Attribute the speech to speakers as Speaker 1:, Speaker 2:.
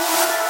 Speaker 1: Música